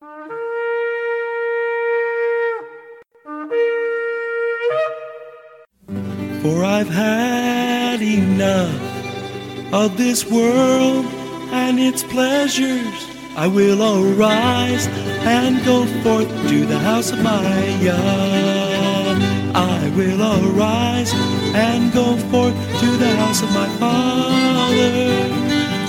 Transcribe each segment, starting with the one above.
For I've had enough of this world and its pleasures. I will arise and go forth to the house of my God. I will arise and go forth to the house of my Father.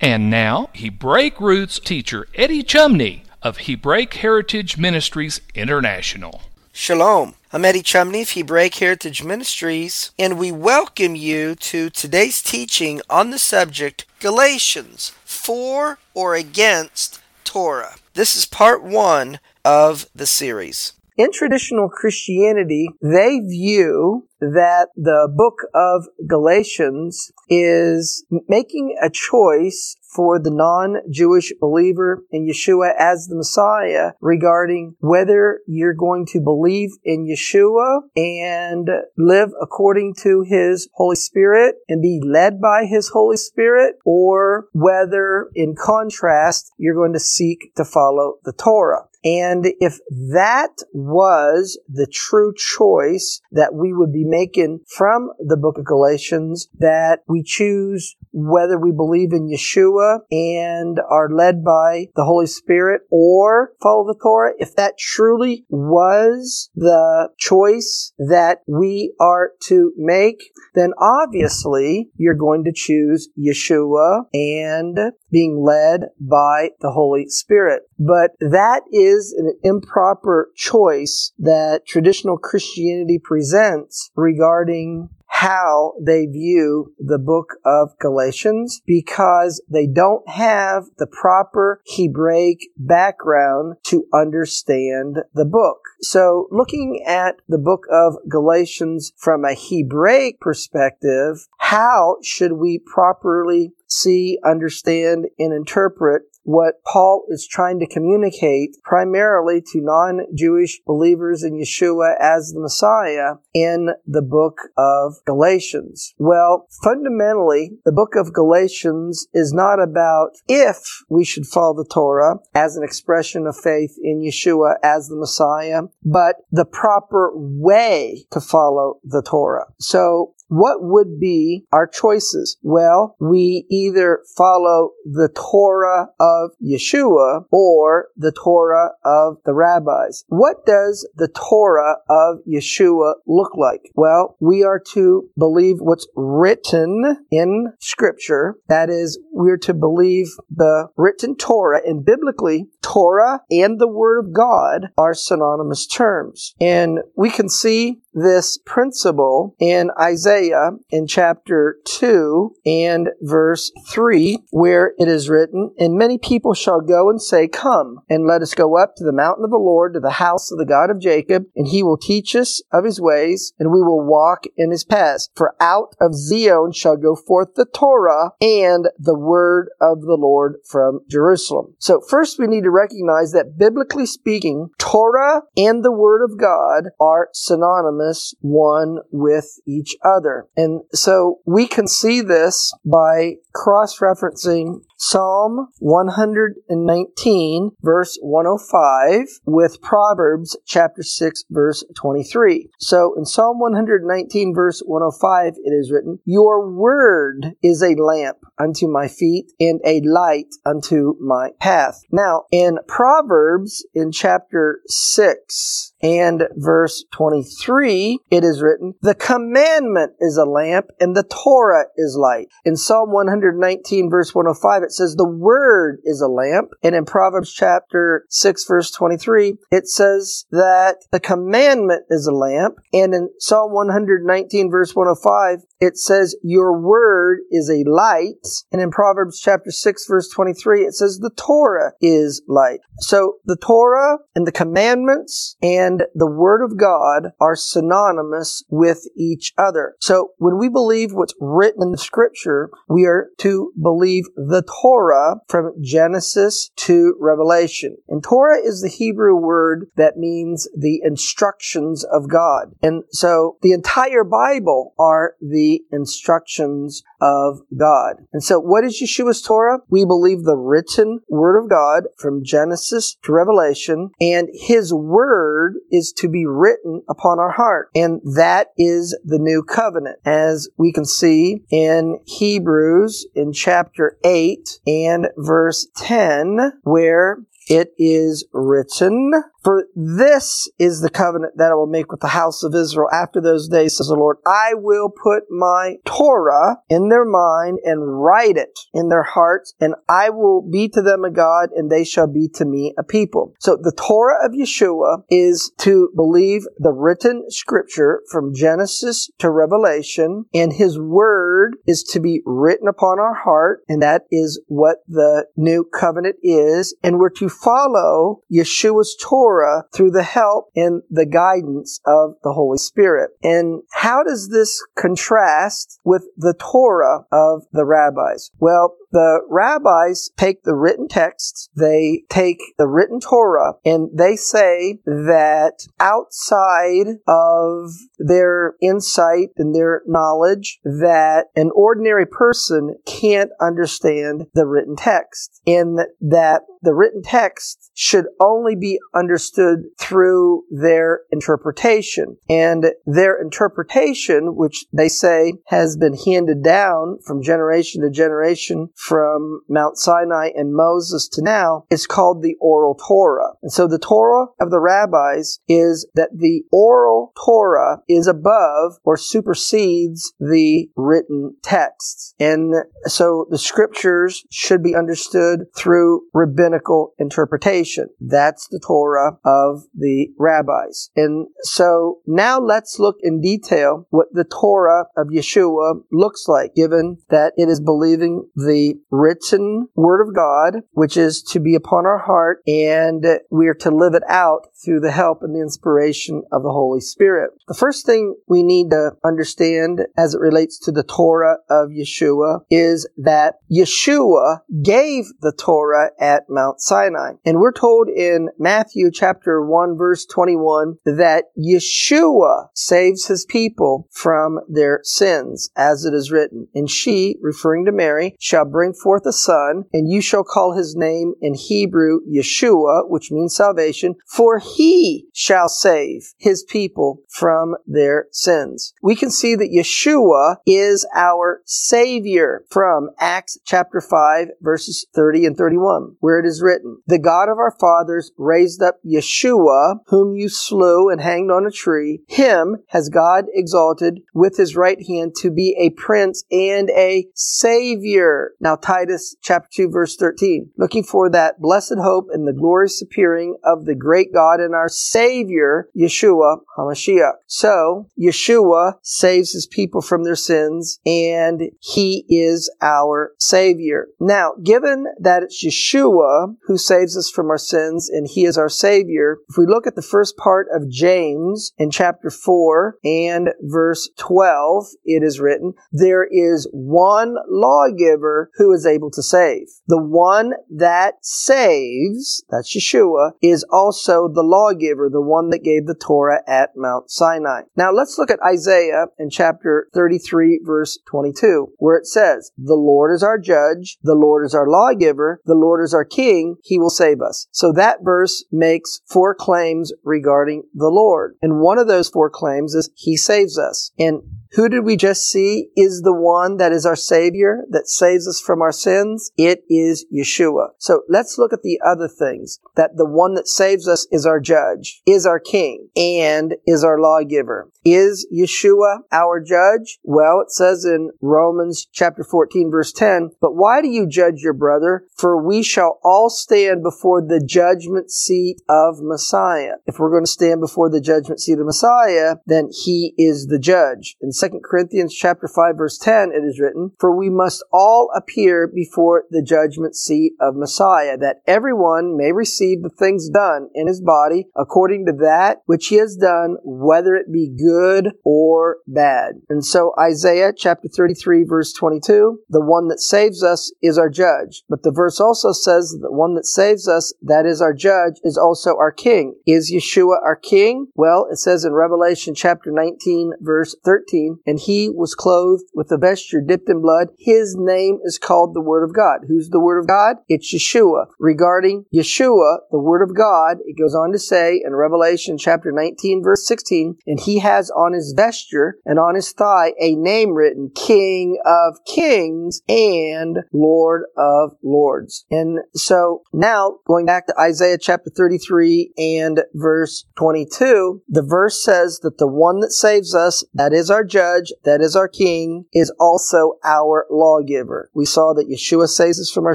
And now, Hebraic roots teacher Eddie Chumney of Hebraic Heritage Ministries International. Shalom. I'm Eddie Chumney of Hebraic Heritage Ministries, and we welcome you to today's teaching on the subject Galatians for or against Torah. This is part one of the series. In traditional Christianity, they view that the book of Galatians is making a choice for the non-Jewish believer in Yeshua as the Messiah regarding whether you're going to believe in Yeshua and live according to His Holy Spirit and be led by His Holy Spirit or whether in contrast you're going to seek to follow the Torah. And if that was the true choice that we would be making from the book of Galatians, that we choose whether we believe in Yeshua and are led by the Holy Spirit or follow the Torah, if that truly was the choice that we are to make, then obviously you're going to choose Yeshua and being led by the Holy Spirit. But that is an improper choice that traditional Christianity presents regarding how they view the book of Galatians because they don't have the proper Hebraic background to understand the book. So looking at the book of Galatians from a Hebraic perspective, how should we properly see, understand, and interpret what Paul is trying to communicate primarily to non-Jewish believers in Yeshua as the Messiah in the book of Galatians. Well, fundamentally, the book of Galatians is not about if we should follow the Torah as an expression of faith in Yeshua as the Messiah, but the proper way to follow the Torah. So what would be our choices? Well, we either follow the Torah of Yeshua or the Torah of the rabbis. What does the Torah of Yeshua look like? Well, we are to believe what's written in scripture. That is, we're to believe the written Torah and biblically Torah and the Word of God are synonymous terms. And we can see this principle in Isaiah in chapter 2 and verse 3, where it is written, And many people shall go and say, Come, and let us go up to the mountain of the Lord, to the house of the God of Jacob, and he will teach us of his ways, and we will walk in his paths. For out of Zion shall go forth the Torah and the word of the Lord from Jerusalem. So first we need to recognize that biblically speaking, Torah and the word of God are synonymous one with each other. And so we can see this by cross-referencing Psalm 119 verse 105 with Proverbs chapter 6 verse 23. So in Psalm 119 verse 105 it is written, Your word is a lamp unto my feet and a light unto my path. Now in Proverbs in chapter 6 and verse 23, it is written, The commandment is a lamp and the Torah is light. In Psalm 119 verse 105, it says, The word is a lamp. And in Proverbs chapter 6 verse 23, it says that the commandment is a lamp. And in Psalm 119 verse 105, it says, Your word is a light. And in Proverbs chapter 6 verse 23, it says, The Torah is light. So the Torah and the commandments and the word of God are synonymous with each other. So when we believe what's written in the scripture, we are to believe the Torah from Genesis to Revelation. And Torah is the Hebrew word that means the instructions of God. And so the entire Bible are the instructions of God. And so what is Yeshua's Torah? We believe the written word of God from Genesis to Revelation, and his word is to be written upon our heart. And that is the new covenant, as we can see in Hebrews in chapter 8 and verse 10, where it is written, For this is the covenant that I will make with the house of Israel after those days, says the Lord. I will put my Torah in their mind and write it in their hearts, and I will be to them a God, and they shall be to me a people. So the Torah of Yeshua is to believe the written scripture from Genesis to Revelation, and his word is to be written upon our heart, and that is what the new covenant is, and we're to follow Yeshua's Torah through the help and the guidance of the Holy Spirit. And how does this contrast with the Torah of the rabbis? Well, the rabbis take the written text, they take the written Torah, and they say that outside of their insight and their knowledge, that an ordinary person can't understand the written text, and that the written text should only be understood through their interpretation. And their interpretation, which they say has been handed down from generation to generation from Mount Sinai and Moses to now, is called the oral Torah. And so the Torah of the rabbis is that the oral Torah is above or supersedes the written text. And so the scriptures should be understood through rabbinical interpretation. That's the Torah of the rabbis. And so now let's look in detail what the Torah of Yeshua looks like, given that it is believing the written word of God, which is to be upon our heart, and we are to live it out through the help and the inspiration of the Holy Spirit. The first thing we need to understand as it relates to the Torah of Yeshua is that Yeshua gave the Torah at Mount Sinai. And we're told in Matthew chapter 1 verse 21 that Yeshua saves his people from their sins, as it is written. And she, referring to Mary, shall bring forth a son, and you shall call his name in Hebrew Yeshua, which means salvation, for he shall save his people from their sins. We can see that Yeshua is our Savior from Acts chapter 5 verses 30 and 31, where it is written, The God of our fathers raised up Yeshua, whom you slew and hanged on a tree. Him has God exalted with his right hand to be a prince and a savior. Now Titus chapter 2 verse 13, looking for that blessed hope and the glorious appearing of the great God and our Savior, Yeshua HaMashiach. So, Yeshua saves his people from their sins, and he is our Savior. Now, given that it's Yeshua who saves us from our sins and he is our Savior, if we look at the first part of James in chapter 4 and verse 12, it is written, There is one lawgiver who is able to save. The one that saves, that's Yeshua, is also the lawgiver, the one that gave the Torah at Mount Sinai. Now let's look at Isaiah in chapter 33 verse 22, where it says, The Lord is our judge, the Lord is our lawgiver, the Lord is our king, he will save us. So that verse makes four claims regarding the Lord. And one of those four claims is he saves us. And Who did we just see is the one that is our Savior, that saves us from our sins? It is Yeshua. So let's look at the other things. That the one that saves us is our judge, is our king, and is our lawgiver. Is Yeshua our judge? Well, it says in Romans chapter 14 verse 10, But why do you judge your brother? For we shall all stand before the judgment seat of Messiah. If we're going to stand before the judgment seat of Messiah, then he is the judge. In 2 Corinthians chapter 5 verse 10 it is written, For we must all appear before the judgment seat of Messiah, that everyone may receive the things done in his body according to that which he has done, whether it be good or bad. And so Isaiah chapter 33 verse 22, the one that saves us is our judge. But the verse also says the one that saves us, that is our judge, is also our king. Is Yeshua our king? Well, it says in Revelation chapter 19 verse 13, and he was clothed with a vesture dipped in blood. His name is called the Word of God. Who's the Word of God? It's Yeshua. Regarding Yeshua, the Word of God, it goes on to say in Revelation chapter 19 verse 16, and he has on his vesture and on his thigh a name written, King of Kings and Lord of Lords. And so now going back to Isaiah chapter 33 and verse 22, the verse says that the one that saves us, that is our judge, that is our king, is also our lawgiver. We saw that Yeshua saves us from our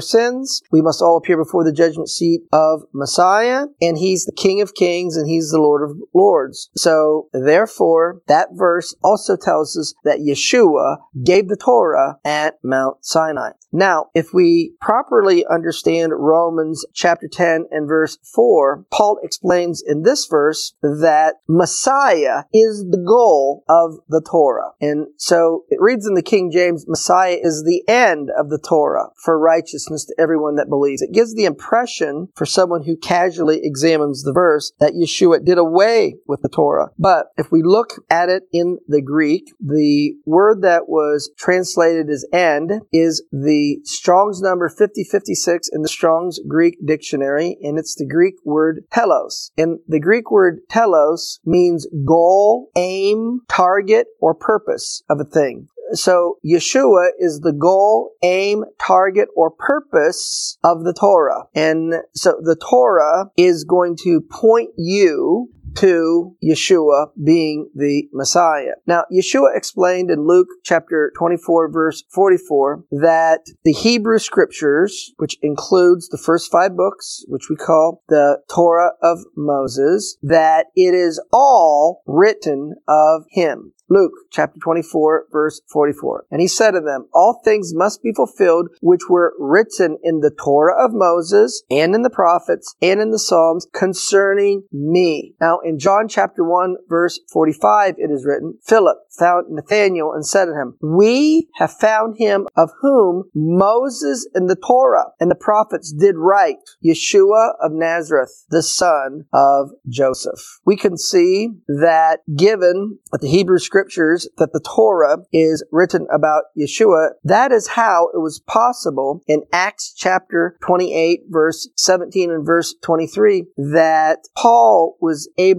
sins. We must all appear before the judgment seat of Messiah, and he's the King of Kings and he's the Lord of Lords. So therefore, that verse also tells us that Yeshua gave the Torah at Mount Sinai. Now, if we properly understand Romans chapter 10 and verse 4, Paul explains in this verse that Messiah is the goal of the Torah. And so it reads in the King James, Messiah is the end of the Torah for righteousness to everyone that believes. It gives the impression for someone who casually examines the verse that Yeshua did away with the Torah. But if we look at it in the Greek, the word that was translated as end is the Strong's number 5056 in the Strong's Greek dictionary, and it's the Greek word telos. And the Greek word telos means goal, aim, target, or purpose of a thing. So Yeshua is the goal, aim, target, or purpose of the Torah. And so the Torah is going to point you to Yeshua being the Messiah. Now, Yeshua explained in Luke chapter 24 verse 44 that the Hebrew scriptures, which includes the first five books, which we call the Torah of Moses, that it is all written of him. Luke chapter 24 verse 44. And he said to them, all things must be fulfilled which were written in the Torah of Moses and in the prophets and in the Psalms concerning me. Now in John chapter 1 verse 45 it is written, Philip found Nathanael and said to him, we have found him of whom Moses and the Torah and the prophets did write, Yeshua of Nazareth, the son of Joseph. We can see that given that the Hebrew scriptures that the Torah is written about Yeshua, that is how it was possible in Acts chapter 28 verse 17 and verse 23 that Paul was able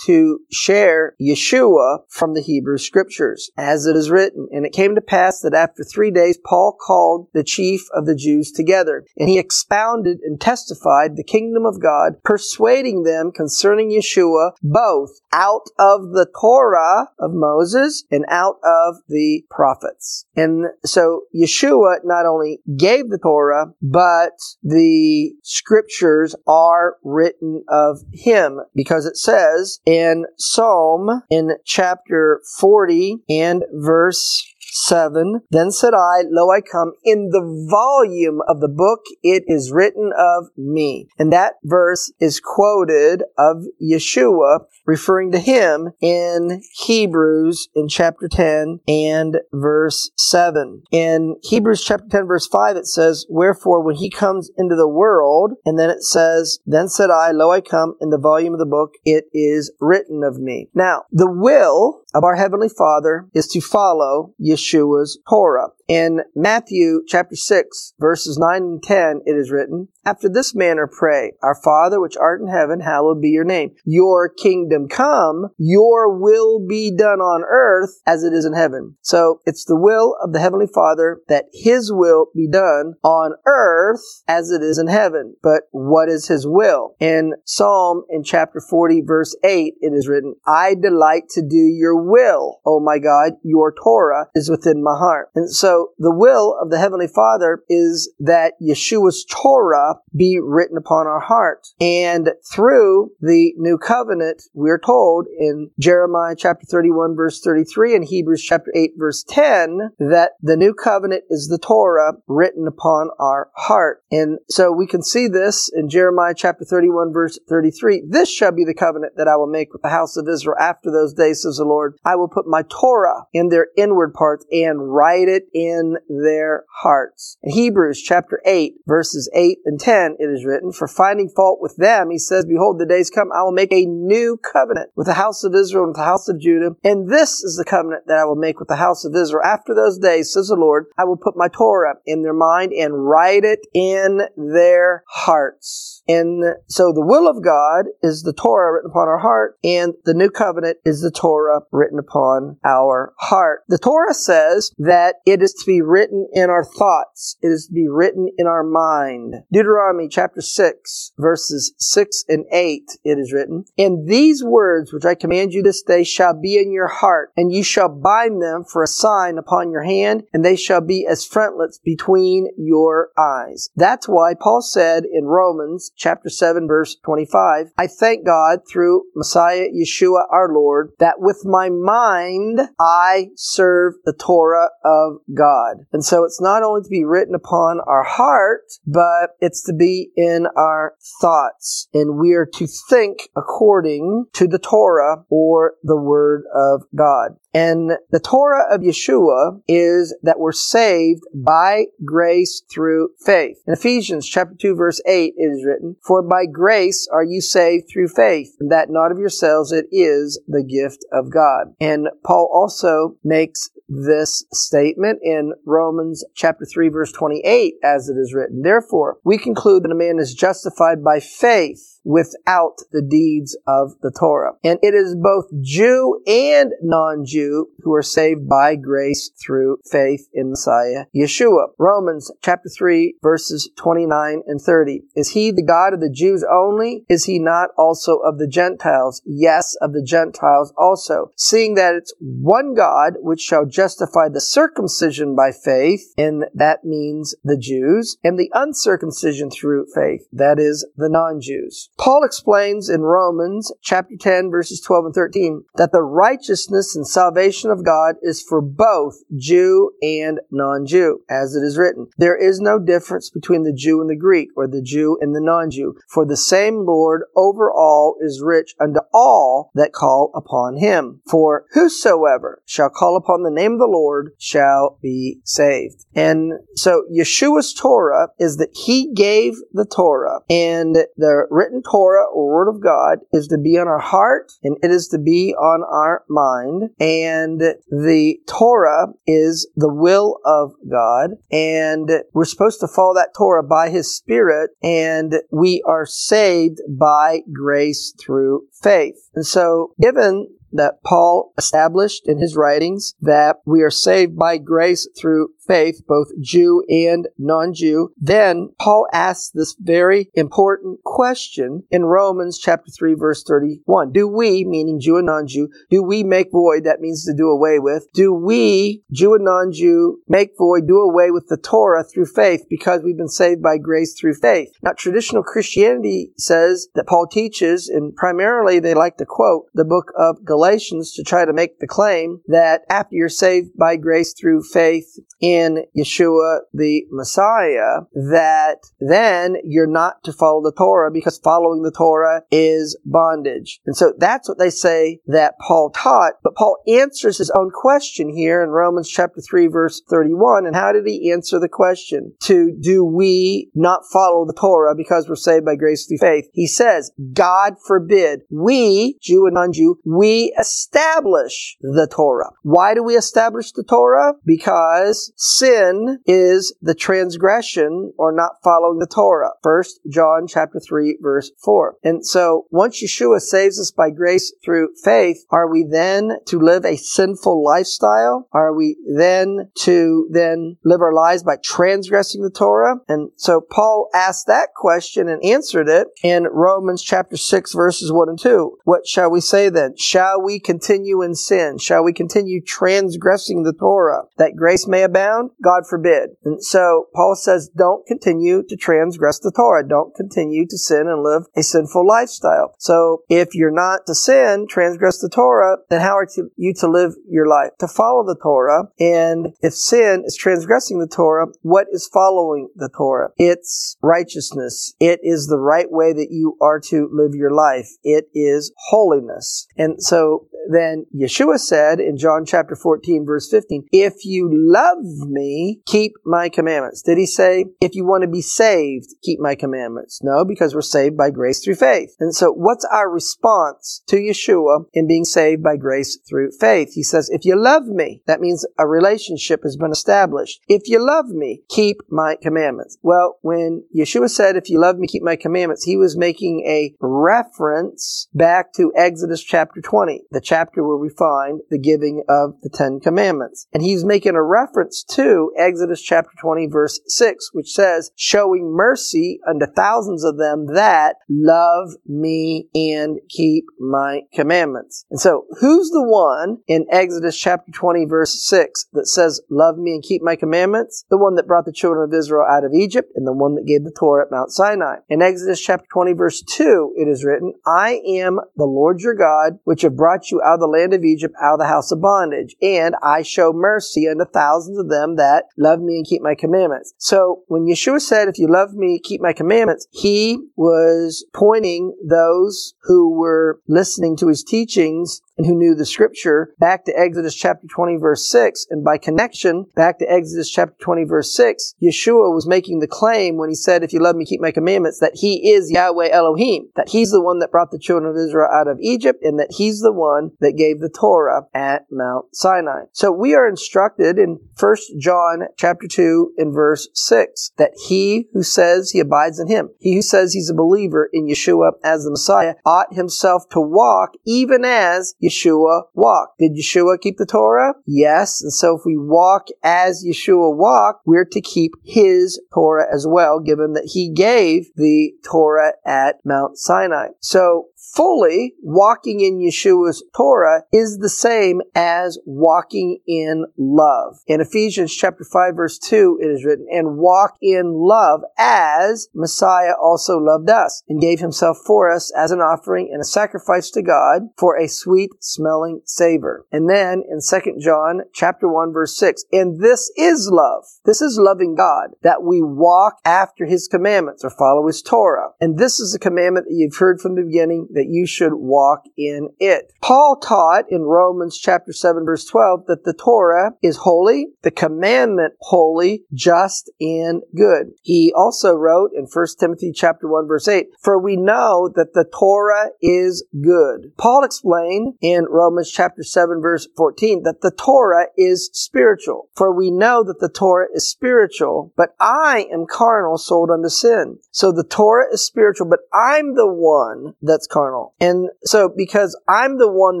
to share Yeshua from the Hebrew scriptures as it is written. And it came to pass that after three days Paul called the chief of the Jews together and he expounded and testified the kingdom of God, persuading them concerning Yeshua both out of the Torah of Moses Moses and out of the prophets. And so Yeshua not only gave the Torah, but the scriptures are written of him because it says in Psalm in chapter 40 and verse 7. Then said I, Lo, I come. In the volume of the book it is written of me. And that verse is quoted of Yeshua, referring to him in Hebrews in chapter 10 and verse 7. In Hebrews chapter 10 verse 5 it says, Wherefore when he comes into the world, and then it says, Then said I, Lo, I come. In the volume of the book it is written of me. Now, the will of our Heavenly Father is to follow Yeshua's Torah. In Matthew chapter 6, verses 9 and 10, it is written, After this manner pray, Our Father which art in heaven, hallowed be your name. Your kingdom come, your will be done on earth as it is in heaven. So it's the will of the Heavenly Father that His will be done on earth as it is in heaven. But what is His will? In Psalm in chapter 40 verse 8, it is written, I delight to do your will, O my God, your Torah is within my heart. And so the will of the Heavenly Father is that Yeshua's Torah be written upon our heart. And through the new covenant, we're told in Jeremiah chapter 31 verse 33 and Hebrews chapter 8 verse 10 that the new covenant is the Torah written upon our heart. And so we can see this in Jeremiah chapter 31 verse 33. This shall be the covenant that I will make with the house of Israel after those days, says the Lord. I will put my Torah in their inward parts and write it in their hearts. In Hebrews chapter 8 verses 8 and 10 it is written, for finding fault with them, he says, behold, the days come, I will make a new covenant with the house of Israel and with the house of Judah. And this is the covenant that I will make with the house of Israel. After those days, says the Lord, I will put my Torah in their mind and write it in their hearts. And so the will of God is the Torah written upon our heart, and the new covenant is the Torah written upon our heart. The Torah says that it is to be written in our thoughts. It is to be written in our mind. Deuteronomy chapter 6, verses 6 and 8, it is written, And these words which I command you this day shall be in your heart, and you shall bind them for a sign upon your hand, and they shall be as frontlets between your eyes. That's why Paul said in Romans chapter 7, verse 25, I thank God through Messiah Yeshua our Lord that with my mind I serve the Torah of God. And so it's not only to be written upon our heart, but it's to be in our thoughts. And we are to think according to the Torah or the Word of God. And the Torah of Yeshua is that we're saved by grace through faith. In Ephesians chapter 2 verse 8 it is written, For by grace are you saved through faith, and that not of yourselves, it is the gift of God. And Paul also makes this statement in Romans chapter 3 verse 28 as it is written. Therefore, we conclude that a man is justified by faith without the deeds of the Torah. And it is both Jew and non-Jew who are saved by grace through faith in Messiah Yeshua. Romans chapter 3 verses 29 and 30. Is he the God of the Jews only? Is he not also of the Gentiles? Yes, of the Gentiles also. Seeing that it's one God which shall justify the circumcision by faith, and that means the Jews, and the uncircumcision through faith, that is the non-Jews. Paul explains in Romans chapter 10 verses 12 and 13 that the righteousness and salvation of God is for both Jew and non-Jew, as it is written. There is no difference between the Jew and the Greek, or the Jew and the non-Jew, for the same Lord over all is rich unto all that call upon him. For whosoever shall call upon the name of the Lord shall be saved. And so Yeshua's Torah is that he gave the Torah, and the written Torah or Word of God is to be on our heart and it is to be on our mind. And the Torah is the will of God. And we're supposed to follow that Torah by His Spirit. And we are saved by grace through faith. And so, given that Paul established in his writings that we are saved by grace through faith, both Jew and non-Jew. Then Paul asks this very important question in Romans chapter 3 verse 31. Do we, meaning Jew and non-Jew, do we make void, that means to do away with, do we, Jew and non-Jew, make void, do away with the Torah through faith because we've been saved by grace through faith? Now traditional Christianity says that Paul teaches, and primarily they like to quote the book of Galatians to try to make the claim that after you're saved by grace through faith in Yeshua the Messiah that then you're not to follow the Torah because following the Torah is bondage. And so that's what they say that Paul taught. But Paul answers his own question here in Romans chapter 3 verse 31. And how did he answer the question? To do we not follow the Torah because we're saved by grace through faith? He says, God forbid we, Jew and non-Jew, we establish the Torah. Why do we establish the Torah? Because sin is the transgression or not following the Torah. First John chapter 3 verse 4. And so once Yeshua saves us by grace through faith, are we then to live a sinful lifestyle? Are we then to then live our lives by transgressing the Torah? And so Paul asked that question and answered it in Romans chapter 6 verses 1 and 2. What shall we say then? Shall we continue in sin? Shall we continue transgressing the Torah that grace may abound? God forbid. And so Paul says, don't continue to transgress the Torah. Don't continue to sin and live a sinful lifestyle. So if you're not to sin, transgress the Torah, then how are you to live your life? To follow the Torah. And if sin is transgressing the Torah, what is following the Torah? It's righteousness. It is the right way that you are to live your life. It is holiness. And so then Yeshua said in John chapter 14 verse 15, if you love me, keep my commandments. Did he say, if you want to be saved, keep my commandments? No, because we're saved by grace through faith. And so what's our response to Yeshua in being saved by grace through faith? He says, if you love me, that means a relationship has been established. If you love me, keep my commandments. Well, when Yeshua said, if you love me, keep my commandments, he was making a reference back to Exodus chapter 20, the chapter where we find the giving of the Ten Commandments. And he's making a reference to Exodus chapter 20 verse 6, which says, showing mercy unto thousands of them that love me and keep my commandments. And so, who's the one in Exodus chapter 20 verse 6 that says, love me and keep my commandments? The one that brought the children of Israel out of Egypt and the one that gave the Torah at Mount Sinai. In Exodus chapter 20 verse 2, it is written, I am the Lord your God, which have brought you out of the land of Egypt, out of the house of bondage, and I show mercy unto thousands of them that love me and keep my commandments. So when Yeshua said, if you love me, keep my commandments, he was pointing those who were listening to his teachings and who knew the scripture back to Exodus chapter 20 verse 6. And by connection, back to Exodus chapter 20 verse 6, Yeshua was making the claim when he said, if you love me, keep my commandments, that he is Yahweh Elohim, that he's the one that brought the children of Israel out of Egypt and that he's the one that gave the Torah at Mount Sinai. So we are instructed in 1 John chapter 2 in verse 6 that he who says he abides in him, he who says he's a believer in Yeshua as the Messiah, ought himself to walk even as Yeshua walked. Did Yeshua keep the Torah? Yes. And so if we walk as Yeshua walked, we're to keep his Torah as well, given that he gave the Torah at Mount Sinai. So fully walking in Yeshua's Torah is the same as walking in love. In Ephesians chapter 5 verse 2 it is written, and walk in love as Messiah also loved us and gave himself for us as an offering and a sacrifice to God for a sweet smelling savor. And then in 2 John chapter 1 verse 6, and this is love. This is loving God, that we walk after his commandments or follow his Torah. And this is the commandment that you've heard from the beginning that you should walk in it. Paul taught in Romans chapter 7 verse 12 that the Torah is holy, the commandment holy, just, and good. He also wrote in 1 Timothy chapter 1 verse 8, for we know that the Torah is good. Paul explained in Romans chapter 7 verse 14 that the Torah is spiritual. For we know that the Torah is spiritual, but I am carnal, sold unto sin. So the Torah is spiritual, but I'm the one that's carnal. And so because I'm the one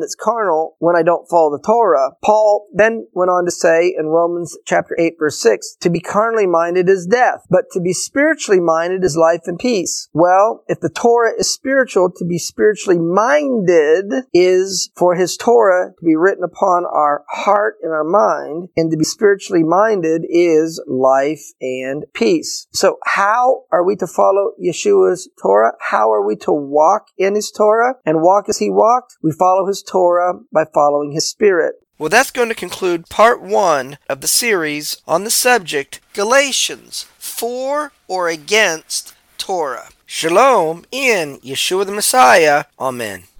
that's carnal when I don't follow the Torah, Paul then went on to say in Romans chapter 8 verse 6, to be carnally minded is death, but to be spiritually minded is life and peace. Well, if the Torah is spiritual, to be spiritually minded is for his Torah to be written upon our heart and our mind, and to be spiritually minded is life and peace. So how are we to follow Yeshua's Torah? How are we to walk in his Torah and walk as he walked? We follow his Torah by following his Spirit. Well, that's going to conclude part one of the series on the subject Galatians for or against Torah. Shalom in Yeshua the Messiah. Amen.